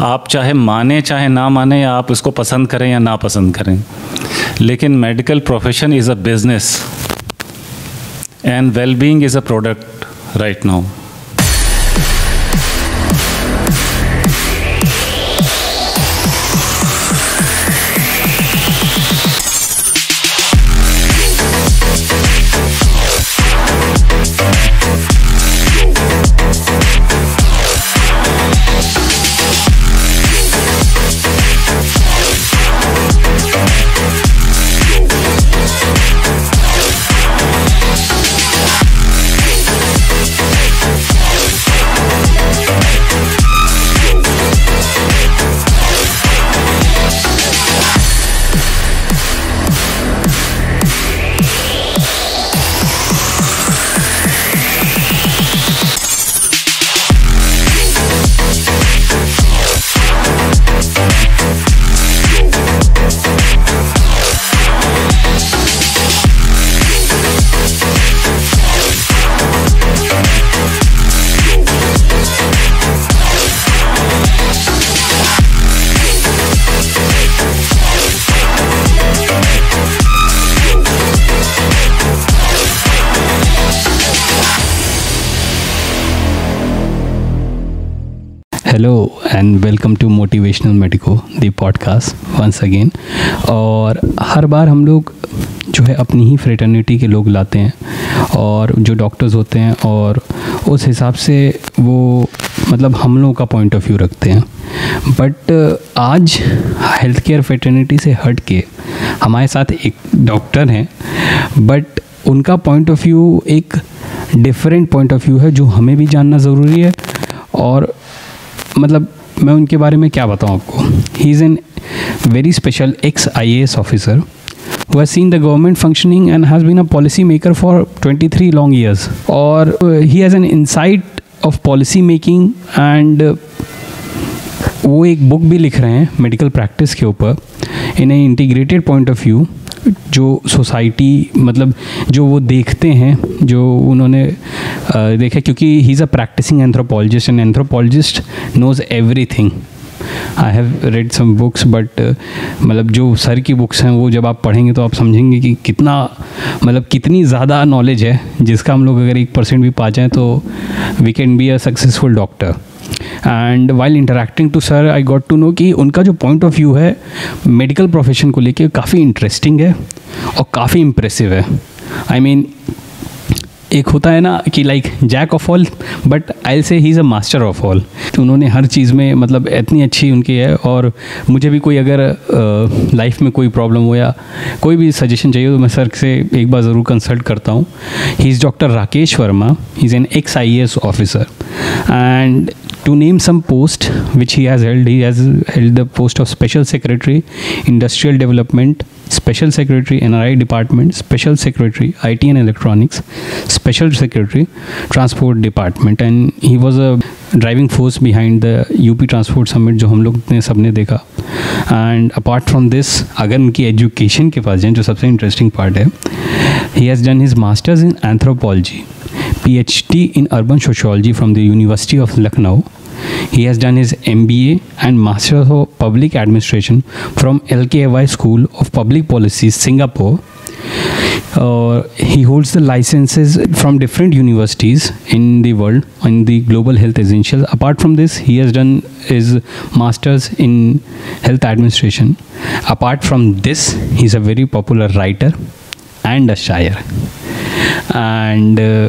आप चाहे माने, चाहे ना माने या आप इसको पसंद करें या ना पसंद करें। लेकिन medical profession is a business and well being is a product right now hello and welcome to motivational medico the podcast once again और हर बार हम लोग जो है अपनी ही फ्रेटर्निटी के लोग लाते हैं और जो डॉक्टर्स होते हैं और उस हिसाब से वो मतलब हम लोगों का पॉइंट ऑफ़ व्यू रखते हैं। बट आज हेल्थ केयर फ्रेटर्निटी से हट के हमारे साथ एक डॉक्टर हैं बट उनका पॉइंट ऑफ़ व्यू एक डिफरेंट पॉइंट ऑफ़ व्यू है जो हमें भी जानना ज़रूरी है और मतलब मैं उनके बारे में क्या बताऊँ आपको? He is an very special ex I A S officer वो has seen the government functioning and has been a policy maker for twenty three long years और he has an insight of policy making and वो एक book भी लिख रहे हैं medical practice के ऊपर in a integrated point of view जो सोसाइटी मतलब जो वो देखते हैं, जो उन्होंने देखा, क्योंकि he is a practicing anthropologist and anthropologist knows everything I have read some books but मतलब जो सर की बुक्स हैं, वो जब आप पढ़ेंगे तो आप समझेंगे कि कितना मतलब कितनी ज़्यादा नॉलेज है, जिसका हम लोग अगर एक परसेंट भी पा जाएँ तो we can be a successful doctor and while interacting to sir I got to know कि उनका जो पॉइंट ऑफ़ व्यू है मेडिकल प्रोफेशन को लेके काफ़ी इंटरेस्टिंग है और काफ़ी इम्प्रेसिव है। आई I मीन mean, एक होता है ना कि like jack of all but I say he is a master of all तो उन्होंने हर चीज़ में मतलब इतनी अच्छी उनकी है और मुझे भी कोई अगर लाइफ में कोई प्रॉब्लम हो या कोई भी सजेशन चाहिए तो मैं सर से एक बार ज़रूर कंसल्ट करता हूँ। He is doctor Rakesh Verma he is an ex I officer and to name some post which he has held he has held the post of special secretary industrial development special secretary nri department special secretary it and electronics special secretary transport department and he was a driving force behind the UP transport summit जो हम लोग ने सबने देखा and apart from this अगर उनकी education के पास जाएँ जो सबसे इंटरेस्टिंग पार्ट है he has done his masters in anthropology PhD in urban sociology from the University of Lucknow He has done his MBA and Master of Public Administration from LKY School of Public Policy, Singapore. Uh, he holds the licenses from different universities in the world in the global health essentials. Apart from this, he has done his masters in health administration. Apart from this, he's a very popular writer and a shire. And uh,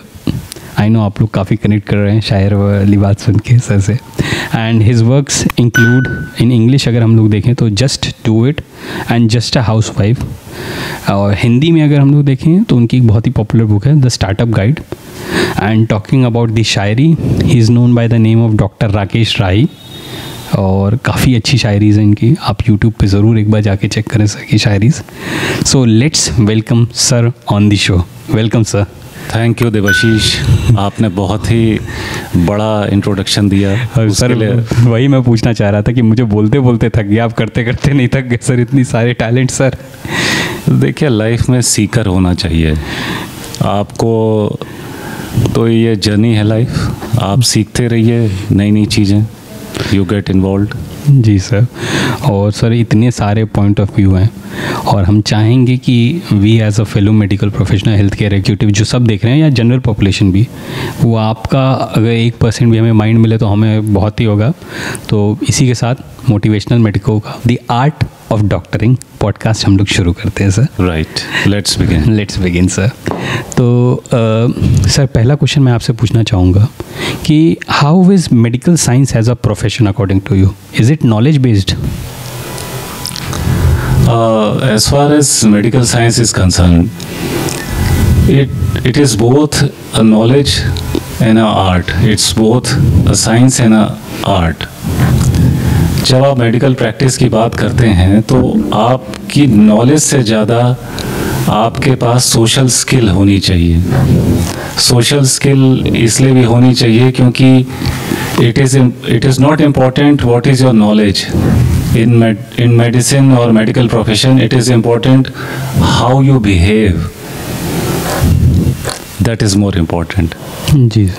I know आप लोग काफ़ी connect कर रहे हैं शायर वाली बात सुन के सर से। And his works include in English अगर हम लोग देखें तो just do it and just a housewife और हिंदी में अगर हम लोग देखें तो उनकी एक बहुत ही पॉपुलर बुक है the startup guide and talking about the shayari he is known by the name of doctor Rakesh Rai और काफ़ी अच्छी शायरीज हैं इनकी, आप यूट्यूब पे ज़रूर एक बार जाके चेक करें सर की shayaris. So let's welcome sir on the show welcome sir thank you Devashish आपने बहुत ही बड़ा इंट्रोडक्शन दिया। सर वही मैं पूछना चाह रहा था कि मुझे बोलते बोलते थक गया। आप करते करते नहीं थक गए सर इतनी सारे टैलेंट सर। देखिए लाइफ में सीकर होना चाहिए। आपको तो ये जर्नी है लाइफ आप सीखते रहिए नई नई चीज़ें। You get involved. जी सर। और सर इतने सारे पॉइंट ऑफ़ व्यू हैं। और हम चाहेंगे कि we as a fellow medical professional health care executive जो सब देख रहे हैं या जनरल पॉपुलेशन भी वो आपका अगर एक परसेंट भी हमें माइंड मिले तो हमें बहुत ही होगा। तो इसी के साथ मोटिवेशनल मेडिको का the art of doctoring podcast हम लोग शुरू करते हैं sir. Right Let's begin. Let's begin sir तो सर पहला क्वेश्चन मैं आपसे पूछना चाहूँगा कि how is medical science as a profession according to you is it it knowledge based as far as medical science is concern it it is both a knowledge and a art it's both a science and a art जब आप medical practice की बात करते हैं तो आपकी knowledge से ज़्यादा आपके पास सोशल स्किल होनी चाहिए। सोशल स्किल इसलिए भी होनी चाहिए क्योंकि it is it is not important what is your knowledge in in medicine और medical profession it is important how you behave behave. Is more important. जी।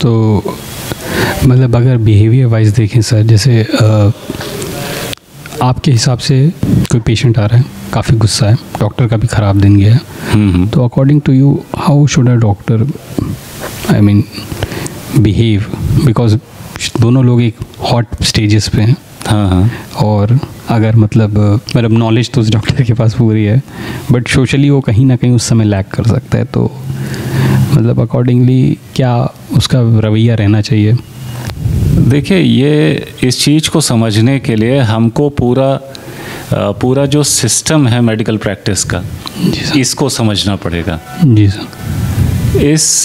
तो मतलब अगर बिहेवियर वाइज देखें सर जैसे अ, आपके हिसाब से कोई पेशेंट आ रहा है? काफ़ी गुस्सा है। डॉक्टर का भी ख़राब दिन गया है। हम्म तो according to you how should a doctor I mean behave because दोनों लोग एक हॉट स्टेजेस पे हैं। हाँ हाँ। और अगर मतलब मतलब नॉलेज तो उस डॉक्टर के पास पूरी है। बट सोशली वो कहीं ना कहीं उस समय लैक कर सकता है। तो मतलब अकॉर्डिंगली क्या उसका रवैया रहना चाहिए? देखिए ये इस चीज़ को समझने के लिए हमको पूरा पूरा जो सिस्टम है मेडिकल प्रैक्टिस का इसको समझना पड़ेगा। जी सर। इस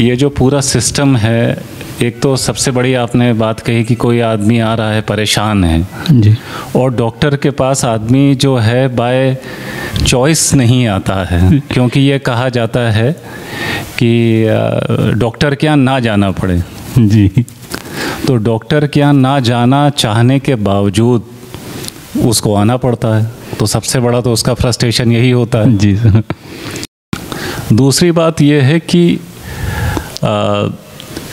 ये जो पूरा सिस्टम है एक तो सबसे बड़ी आपने बात कही कि कोई आदमी आ रहा है परेशान है। जी। और डॉक्टर के पास आदमी जो है बाय चॉइस नहीं आता है। क्योंकि ये कहा जाता है कि डॉक्टर के यहाँ ना जाना पड़े। जी। तो डॉक्टर के यहाँ ना जाना चाहने के बावजूद उसको आना पड़ता है। तो सबसे बड़ा तो उसका फ्रस्ट्रेशन यही होता है। जी सर। दूसरी बात यह है कि अ,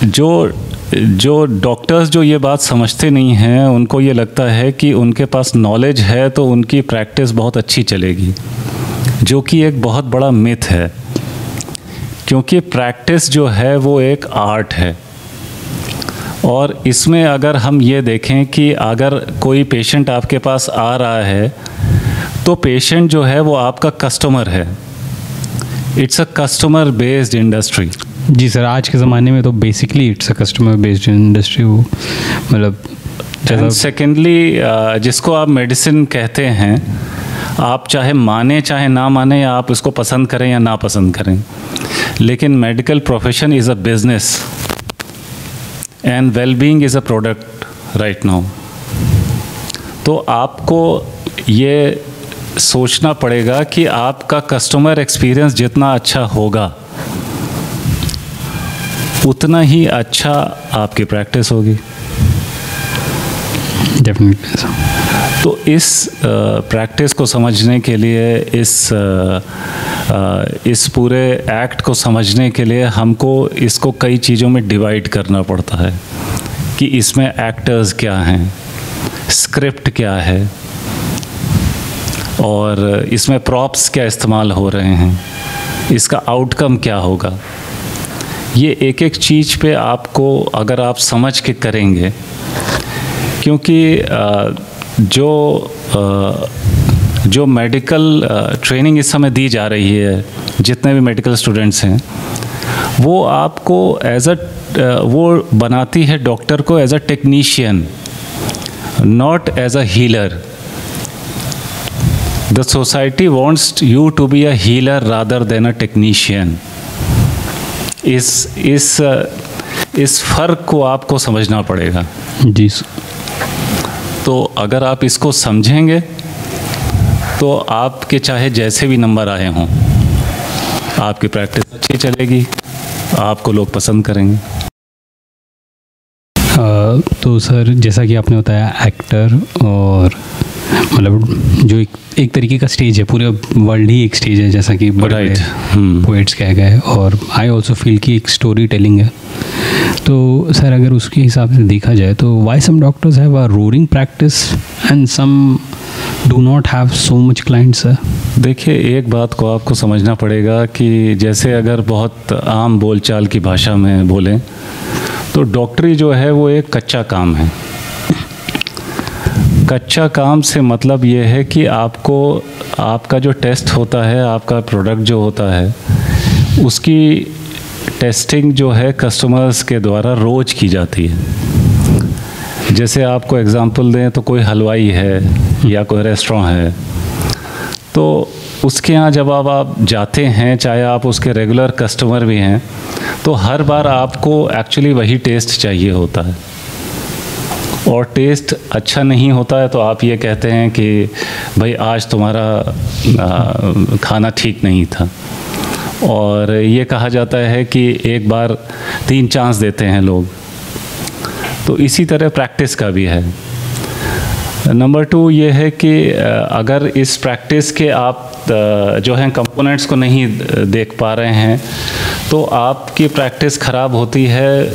जो जो डॉक्टर्स जो ये बात समझते नहीं हैं उनको ये लगता है कि उनके पास नॉलेज है तो उनकी प्रैक्टिस बहुत अच्छी चलेगी जो कि एक बहुत बड़ा मिथ है। क्योंकि प्रैक्टिस जो है वो एक आर्ट है। और इसमें अगर हम ये देखें कि अगर कोई पेशेंट आपके पास आ रहा है तो पेशेंट जो है वो आपका कस्टमर है। It's a customer based industry ji sir आज के ज़माने में तो basically it's a customer based industry वो मतलब एंड सेकेंडली जिसको आप मेडिसिन कहते हैं आप चाहे माने चाहे ना माने आप इसको पसंद करें या ना पसंद करें। लेकिन medical profession is a business and well being is a product right now तो आपको ये सोचना पड़ेगा कि आपका कस्टमर एक्सपीरियंस जितना अच्छा होगा, उतना ही अच्छा आपकी प्रैक्टिस होगी। डेफिनेटली तो इस प्रैक्टिस को समझने के लिए, इस इस पूरे एक्ट को समझने के लिए हमको इसको कई चीज़ों में डिवाइड करना पड़ता है कि इसमें एक्टर्स क्या हैं स्क्रिप्ट क्या है, और इसमें प्रॉप्स क्या इस्तेमाल हो रहे हैं, इसका आउटकम क्या होगा। ये एक एक चीज़ पे आपको, अगर आप समझ के करेंगे, क्योंकि जो जो मेडिकल ट्रेनिंग इस समय दी जा रही है, जितने भी मेडिकल स्टूडेंट्स हैं, वो आपको एज अ, वो बनाती है डॉक्टर को as a technician not as a healer the society wants you to be a healer rather than a technician इस इस इस फ़र्क को आपको समझना पड़ेगा। जी, सर। तो अगर आप इसको समझेंगे तो आपके चाहे जैसे भी नंबर आए हों आपकी प्रैक्टिस अच्छी चलेगी आपको लोग पसंद करेंगे। आ, तो सर जैसा कि आपने बताया एक्टर और मतलब जो एक, एक तरीके का स्टेज है पूरे वर्ल्ड ही एक स्टेज है जैसा कि बड़े Right. Hmm. पोइट्स कह गए और आई ऑल्सो फील कि एक स्टोरी टेलिंग है तो सर अगर उसके हिसाब से देखा जाए तो why some doctors have a roaring practice and some do not have so much clients sir देखिए एक बात को आपको समझना पड़ेगा कि जैसे अगर बहुत आम बोलचाल की भाषा में बोलें तो डॉक्टरी जो है वो एक कच्चा काम है कच्चा काम से मतलब ये है कि आपको, आपका जो टेस्ट होता है, आपका प्रोडक्ट जो होता है, उसकी टेस्टिंग जो है कस्टमर्स के द्वारा रोज की जाती है। जैसे आपको एग्जांपल दें तो कोई हलवाई है या कोई रेस्टोरेंट है तो उसके यहाँ जब आप आप जाते हैं, चाहे आप उसके रेगुलर कस्टमर भी हैं तो हर बार आपको एक्चुअली वही टेस्ट चाहिए होता है। और टेस्ट अच्छा नहीं होता है तो आप ये कहते हैं कि भाई आज तुम्हारा खाना ठीक नहीं था। और ये कहा जाता है कि एक बार तीन चांस देते हैं लोग। तो इसी तरह प्रैक्टिस का भी है। नंबर टू ये है कि अगर इस प्रैक्टिस के आप जो हैं कंपोनेंट्स को नहीं देख पा रहे हैं तो आपकी प्रैक्टिस ख़राब होती है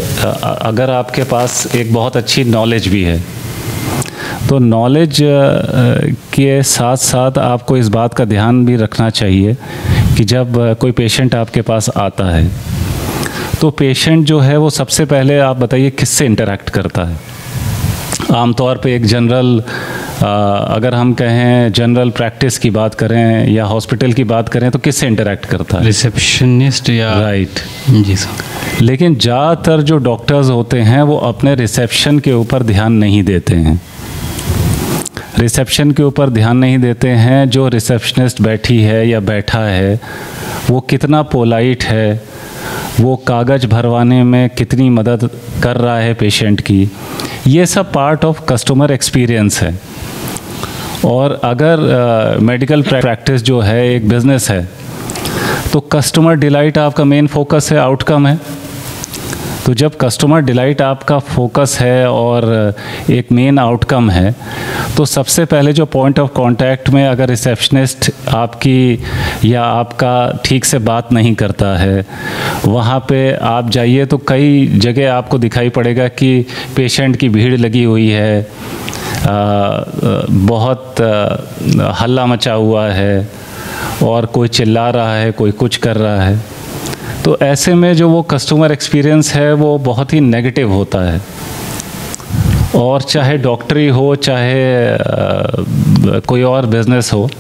अगर आपके पास एक बहुत अच्छी नॉलेज भी है। तो नॉलेज के साथ साथ आपको इस बात का ध्यान भी रखना चाहिए कि जब कोई पेशेंट आपके पास आता है तो पेशेंट जो है वो सबसे पहले आप बताइए किससे इंटरेक्ट करता है? आमतौर पे एक जनरल अगर हम कहें जनरल प्रैक्टिस की बात करें या हॉस्पिटल की बात करें तो किससे इंटरेक्ट करता है? रिसेप्शनिस्ट या राइट जी सर। लेकिन ज़्यादातर जो डॉक्टर्स होते हैं वो अपने रिसेप्शन के ऊपर ध्यान नहीं देते हैं। रिसेप्शन के ऊपर ध्यान नहीं देते हैं जो रिसेप्शनिस्ट बैठी है या बैठा है वो कितना पोलाइट है वो कागज़ भरवाने में कितनी मदद कर रहा है पेशेंट की ये सब पार्ट ऑफ़ कस्टमर एक्सपीरियंस है। और अगर मेडिकल प्रैक्टिस जो है, एक बिज़नेस है तो कस्टमर डिलाइट आपका मेन फोकस है आउटकम है। तो जब कस्टमर डिलाइट आपका फोकस है और एक मेन आउटकम है तो सबसे पहले जो पॉइंट ऑफ़ कांटेक्ट में अगर रिसेप्शनिस्ट आपकी या आपका ठीक से बात नहीं करता है, वहाँ पे आप जाइए तो कई जगह आपको दिखाई पड़ेगा कि पेशेंट की भीड़ लगी हुई है बहुत हल्ला मचा हुआ है और कोई चिल्ला रहा है, कोई कुछ कर रहा है। तो ऐसे में जो वो कस्टमर एक्सपीरियंस है, वो बहुत ही नेगेटिव होता है। और चाहे डॉक्टरी हो, चाहे कोई और बिज़नेस हो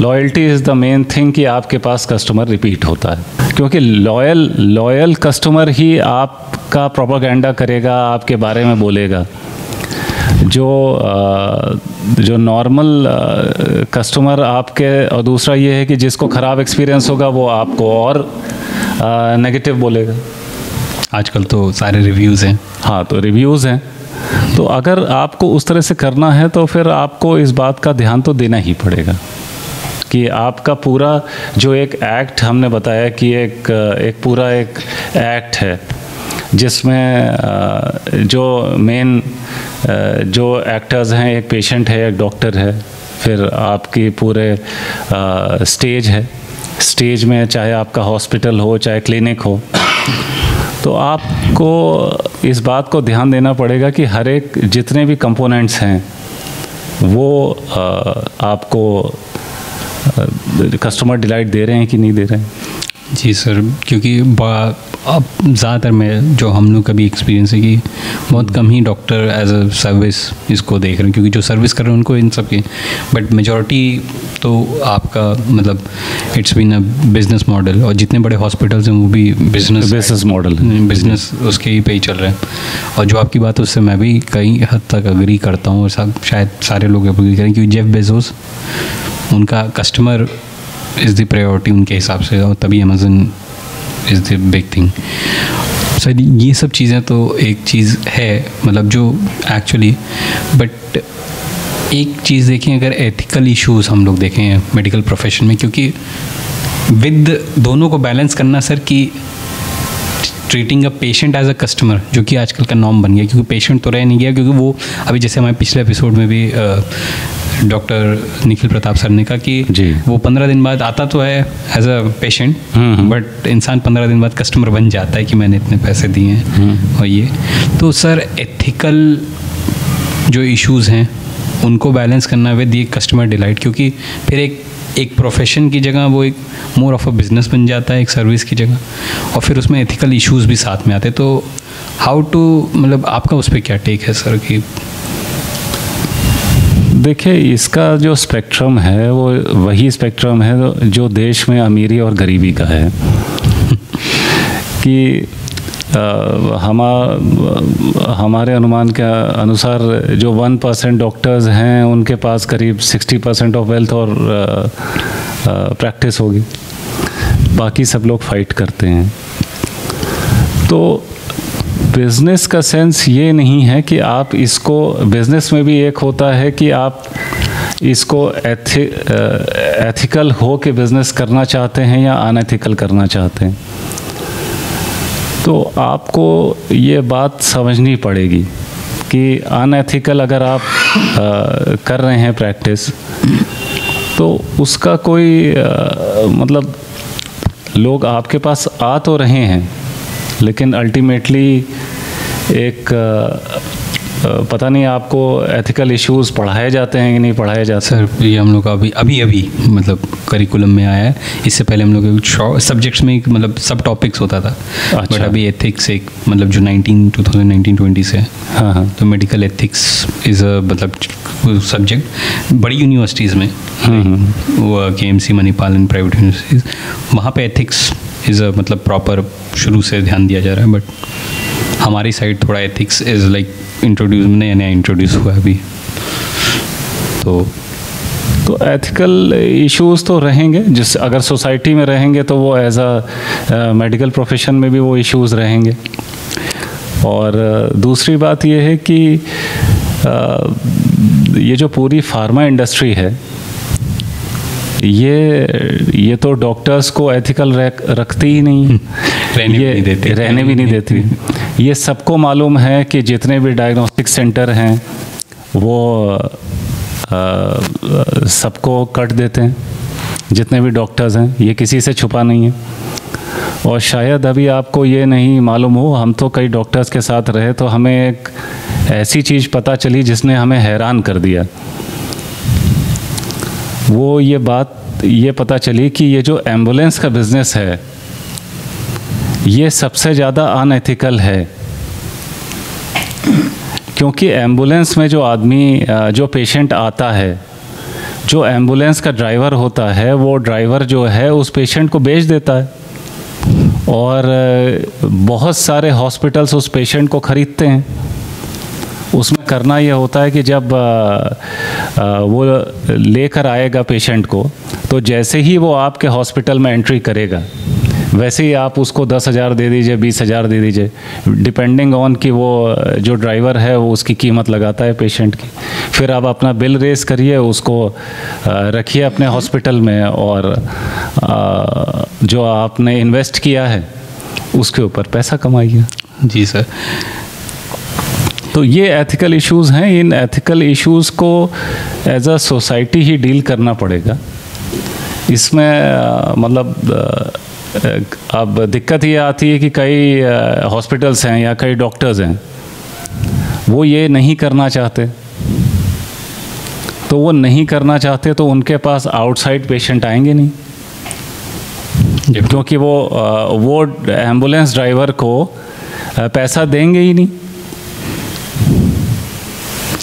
loyalty is the main thing कि आपके पास कस्टमर रिपीट होता है। क्योंकि लॉयल लॉयल कस्टमर ही आपका प्रोपागेंडा करेगा, आपके बारे में बोलेगा। जो जो नॉर्मल कस्टमर आपके और दूसरा ये है कि जिसको ख़राब एक्सपीरियंस होगा वो आपको और नेगेटिव बोलेगा। आजकल तो सारे रिव्यूज़ हैं। हाँ तो रिव्यूज़ हैं। तो अगर आपको उस तरह से करना है तो फिर आपको इस बात का ध्यान तो देना ही पड़ेगा कि आपका पूरा जो एक एक्ट हमने बताया कि एक एक पूरा एक एक्ट है जिसमें जो मेन जो एक्टर्स हैं, एक पेशेंट है, एक डॉक्टर है, फिर आपकी पूरे स्टेज है। स्टेज में चाहे आपका हॉस्पिटल हो, चाहे क्लिनिक हो। तो आपको इस बात को ध्यान देना पड़ेगा कि हर एक जितने भी कंपोनेंट्स हैं, वो आपको कस्टमर डिलाइट दे रहे हैं कि नहीं दे रहे हैं? जी सर, क्योंकि अब ज़्यादातर में जो हम लोग का भी एक्सपीरियंस है कि बहुत कम ही डॉक्टर एज अ सर्विस इसको देख रहे हैं क्योंकि जो सर्विस कर रहे हैं उनको इन सब की। बट मेजॉरिटी तो आपका मतलब it's been a business model और जितने बड़े हॉस्पिटल्स हैं वो भी बिज़नेस बिज़नेस मॉडल बिज़नेस उसके ही पे ही चल रहे हैं। और जो आपकी बात उससे मैं भी कई हद तक अग्री करता हूँ और शायद सारे लोग अग्री करें क्योंकि जेफ बेजोस उनका कस्टमर इज़ द प्रायोरिटी उनके हिसाब से और तभी Amazon is the big thing sir ये सब चीज़ें तो एक चीज़ है मतलब जो एक्चुअली बट एक चीज़ देखें, अगर एथिकल इश्यूज़ हम लोग देखें मेडिकल प्रोफेशन में, क्योंकि विद दोनों को बैलेंस करना सर कि treating a patient as a customer जो कि आजकल का नॉर्म बन गया, क्योंकि पेशेंट तो रह नहीं गया, क्योंकि वो, अभी जैसे हमारे पिछले एपिसोड में भी डॉक्टर निखिल प्रताप सर ने कहा कि जी। वो पंद्रह दिन बाद आता तो है एज अ पेशेंट। बट इंसान पंद्रह दिन बाद कस्टमर बन जाता है कि मैंने इतने पैसे दिए हैं हम्म। और ये तो सर एथिकल जो इश्यूज़ हैं उनको बैलेंस करना विद ये कस्टमर डिलाइट क्योंकि फिर एक एक प्रोफेशन की जगह वो एक मोर ऑफ़ अ बिज़नेस बन जाता है एक सर्विस की जगह और फिर उसमें एथिकल इश्यूज़ भी साथ में आते हैं तो हाउ टू मतलब आपका उस पर क्या टेक है सर कि देखिए, इसका जो स्पेक्ट्रम है, वो वही स्पेक्ट्रम है जो देश में अमीरी और गरीबी का है। कि हम, हमारे अनुमान के अनुसार जो वन परसेंट डॉक्टर्स हैं, उनके पास करीब सिक्सटी परसेंट ऑफ़ वेल्थ और प्रैक्टिस होगी। बाकी सब लोग फाइट करते हैं। तो बिज़नेस का सेंस ये नहीं है कि आप इसको बिज़नेस में भी एक होता है कि आप इसको एथि, एथिकल हो के बिज़नेस करना चाहते हैं या अनएथिकल करना चाहते हैं। तो आपको ये बात समझनी पड़ेगी कि अनएथिकल अगर आप आ, कर रहे हैं प्रैक्टिस तो उसका कोई आ, मतलब लोग आपके पास आ तो रहे हैं लेकिन अल्टीमेटली एक पता नहीं आपको एथिकल इश्यूज़ पढ़ाए जाते हैं कि नहीं पढ़ाए जाते सर ये हम लोग का अभी अभी अभी मतलब करिकुलम में आया है। इससे पहले हम लोग सब्जेक्ट्स में मतलब सब टॉपिक्स होता था। अच्छा। बट अभी एथिक्स एक मतलब जो 19 2019 20 से। हाँ हाँ। तो मेडिकल एथिक्स इज़ अ मतलब सब्जेक्ट बड़ी यूनिवर्सिटीज़ में। हम्म, हम्म। वो K M C Manipal and private universities वहाँ पे एथिक्स इज़ अ मतलब प्रॉपर शुरू से ध्यान दिया जा रहा है बट हमारी साइड थोड़ा एथिक्स इज़ लाइक इंट्रोड्यूस नया नया इंट्रोड्यूस हुआ अभी। तो तो एथिकल इश्यूज़ तो रहेंगे जिस अगर सोसाइटी में रहेंगे तो वो एज अ मेडिकल प्रोफेशन में भी वो इश्यूज़ रहेंगे। और दूसरी बात ये है कि ये जो पूरी फार्मा इंडस्ट्री है ये ये तो डॉक्टर्स को एथिकल रखती ही नहीं। रहने ये भी नहीं देती। रहने भी नहीं देती। ये सबको मालूम है कि जितने भी डायग्नोस्टिक सेंटर हैं, वो सबको कट देते हैं। जितने भी डॉक्टर्स हैं, ये किसी से छुपा नहीं है। और शायद अभी आपको ये नहीं मालूम हो, हम तो कई डॉक्टर्स के साथ रहे तो हमें एक ऐसी चीज़ पता चली जिसने हमें हैरान कर दिया। वो ये बात, ये पता चली कि ये जो एंबुलेंस का बिज़नेस है ये सबसे ज़्यादा अनएथिकल है। क्योंकि एंबुलेंस में जो आदमी जो पेशेंट आता है, जो एंबुलेंस का ड्राइवर होता है, वो ड्राइवर जो है, उस पेशेंट को बेच देता है। और बहुत सारे हॉस्पिटल्स उस पेशेंट को ख़रीदते हैं। उसमें करना यह होता है कि जब वो लेकर आएगा पेशेंट को तो जैसे ही वो आपके हॉस्पिटल में एंट्री करेगा वैसे ही आप उसको दस हज़ार दे दीजिए बीस हज़ार दे दीजिए। डिपेंडिंग ऑन कि वो जो ड्राइवर है वो उसकी कीमत लगाता है पेशेंट की। फिर आप अपना बिल रेस करिए उसको रखिए अपने हॉस्पिटल में और जो आपने इन्वेस्ट किया है उसके ऊपर पैसा कमाइए। जी सर। तो ये एथिकल इश्यूज़ हैं। इन एथिकल इश्यूज़ को एज अ सोसाइटी ही डील करना पड़ेगा। इसमें मतलब अब दिक्कत ये आती है कि कई हॉस्पिटल्स हैं या कई डॉक्टर्स हैं वो ये नहीं करना चाहते। तो वो नहीं करना चाहते तो उनके पास आउटसाइड पेशेंट आएँगे नहीं। क्योंकि वो वो एंबुलेंस ड्राइवर को पैसा देंगे ही नहीं।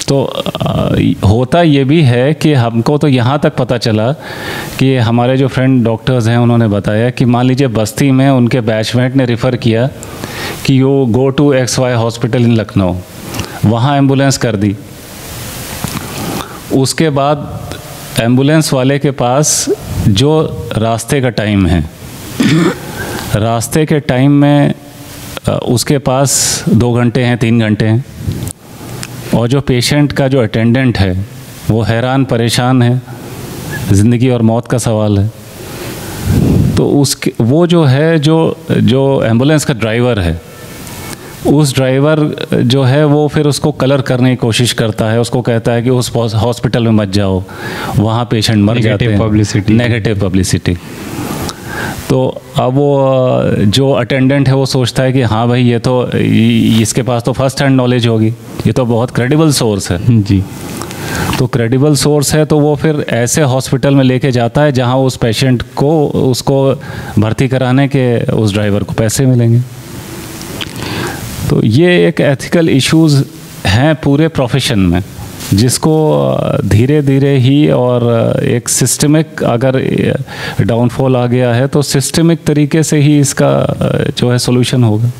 तो होता ये भी है कि हमको तो यहाँ तक पता चला कि हमारे जो फ्रेंड डॉक्टर्स हैं, उन्होंने बताया कि मान लीजिए बस्ती में उनके बैचमेट ने रिफ़र किया कि you go to X Y hospital in Lucknow वहाँ एंबुलेंस कर दी। उसके बाद एंबुलेंस वाले के पास जो रास्ते का टाइम है, रास्ते के टाइम में उसके पास दो घंटे हैं, तीन घंटे हैं। और जो पेशेंट का जो अटेंडेंट है वो हैरान परेशान है ज़िंदगी और मौत का सवाल है। तो उसके वो जो है जो जो एंबुलेंस का ड्राइवर है उस ड्राइवर जो है वो फिर उसको कलर करने की कोशिश करता है। उसको कहता है कि उस हॉस्पिटल में मत जाओ वहाँ पेशेंट मर जाते हैं। publicity. नेगेटिव पब्लिसिटी तो अब वो जो अटेंडेंट है वो सोचता है कि हाँ भाई ये तो इसके पास तो फ़र्स्ट हैंड नॉलेज होगी। ये तो बहुत क्रेडिबल सोर्स है। जी। तो क्रेडिबल सोर्स है तो वो फिर ऐसे हॉस्पिटल में लेके जाता है जहाँ उस पेशेंट को उसको भर्ती कराने के उस ड्राइवर को पैसे मिलेंगे। तो ये एक एथिकल इश्यूज़ हैं पूरे प्रोफेशन में। जिसको धीरे धीरे ही और एक सिस्टमिक अगर डाउनफॉल आ गया है तो सिस्टमिक तरीके से ही इसका जो है सोल्यूशन होगा।